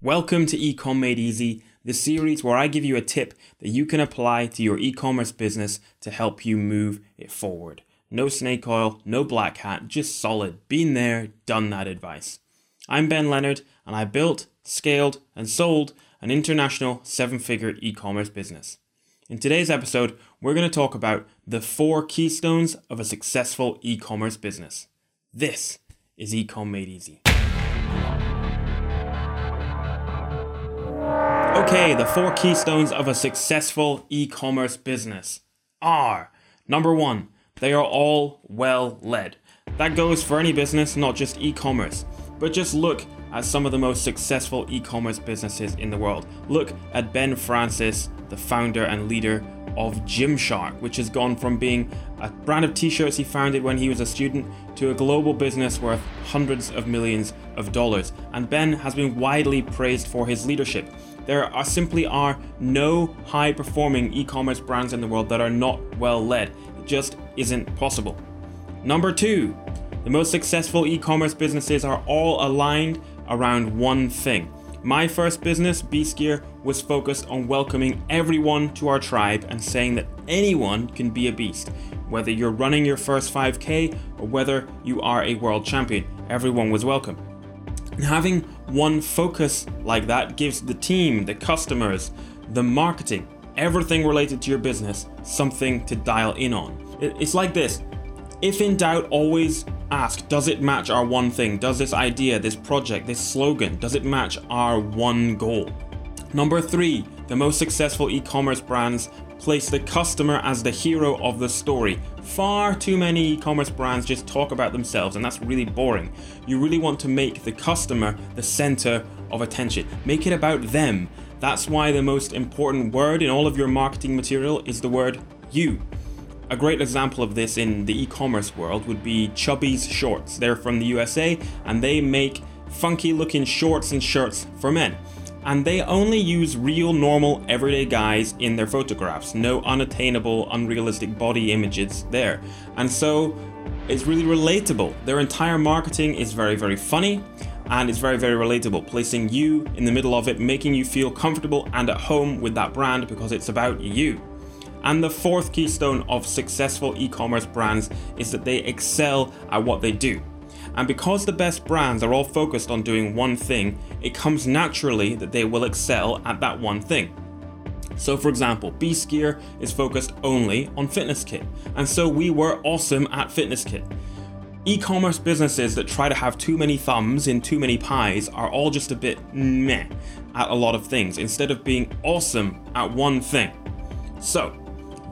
Welcome to Ecom Made Easy, the series where I give you a tip that you can apply to your e commerce business to help you move it forward. No snake oil, no black hat, just solid, been there, done that advice. I'm Ben Leonard, and I built, scaled, and sold an international seven figure e commerce business. In today's episode, we're going to talk about the four keystones of a successful e commerce business. This is Ecom Made Easy. Okay, the four keystones of a successful e commerce business are number one, they are all well led. That goes for any business, not just e commerce. But just look at some of the most successful e commerce businesses in the world. Look at Ben Francis, the founder and leader of Gymshark, which has gone from being a brand of t shirts he founded when he was a student to a global business worth hundreds of millions of dollars. And Ben has been widely praised for his leadership. There are simply are no high performing e commerce brands in the world that are not well led. It just isn't possible. Number two, the most successful e commerce businesses are all aligned around one thing. My first business, Beast Gear, was focused on welcoming everyone to our tribe and saying that anyone can be a beast. Whether you're running your first 5K or whether you are a world champion, everyone was welcome. And having one focus like that gives the team, the customers, the marketing, everything related to your business something to dial in on. It's like this if in doubt, always ask Does it match our one thing? Does this idea, this project, this slogan, does it match our one goal? Number three, the most successful e commerce brands place the customer as the hero of the story. Far too many e commerce brands just talk about themselves, and that's really boring. You really want to make the customer the center of attention, make it about them. That's why the most important word in all of your marketing material is the word you. A great example of this in the e commerce world would be Chubbies Shorts. They're from the USA and they make funky looking shorts and shirts for men and they only use real, normal, everyday guys in their photographs. No unattainable, unrealistic body images there. And so it's really relatable. Their entire marketing is very, very funny and it's very, very relatable, placing you in the middle of it, making you feel comfortable and at home with that brand because it's about you. And the fourth keystone of successful e commerce brands is that they excel at what they do. And because the best brands are all focused on doing one thing, it comes naturally that they will excel at that one thing. So, for example, Beast Gear is focused only on Fitness Kit, and so we were awesome at Fitness Kit. E commerce businesses that try to have too many thumbs in too many pies are all just a bit meh at a lot of things instead of being awesome at one thing. So,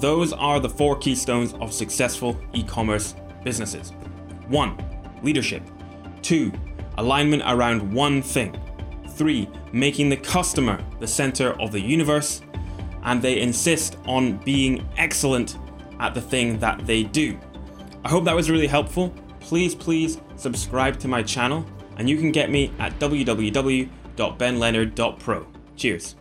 those are the four keystones of successful e commerce businesses. One, leadership. Two, alignment around one thing. Three, making the customer the center of the universe. And they insist on being excellent at the thing that they do. I hope that was really helpful. Please, please subscribe to my channel, and you can get me at www.benleonard.pro. Cheers.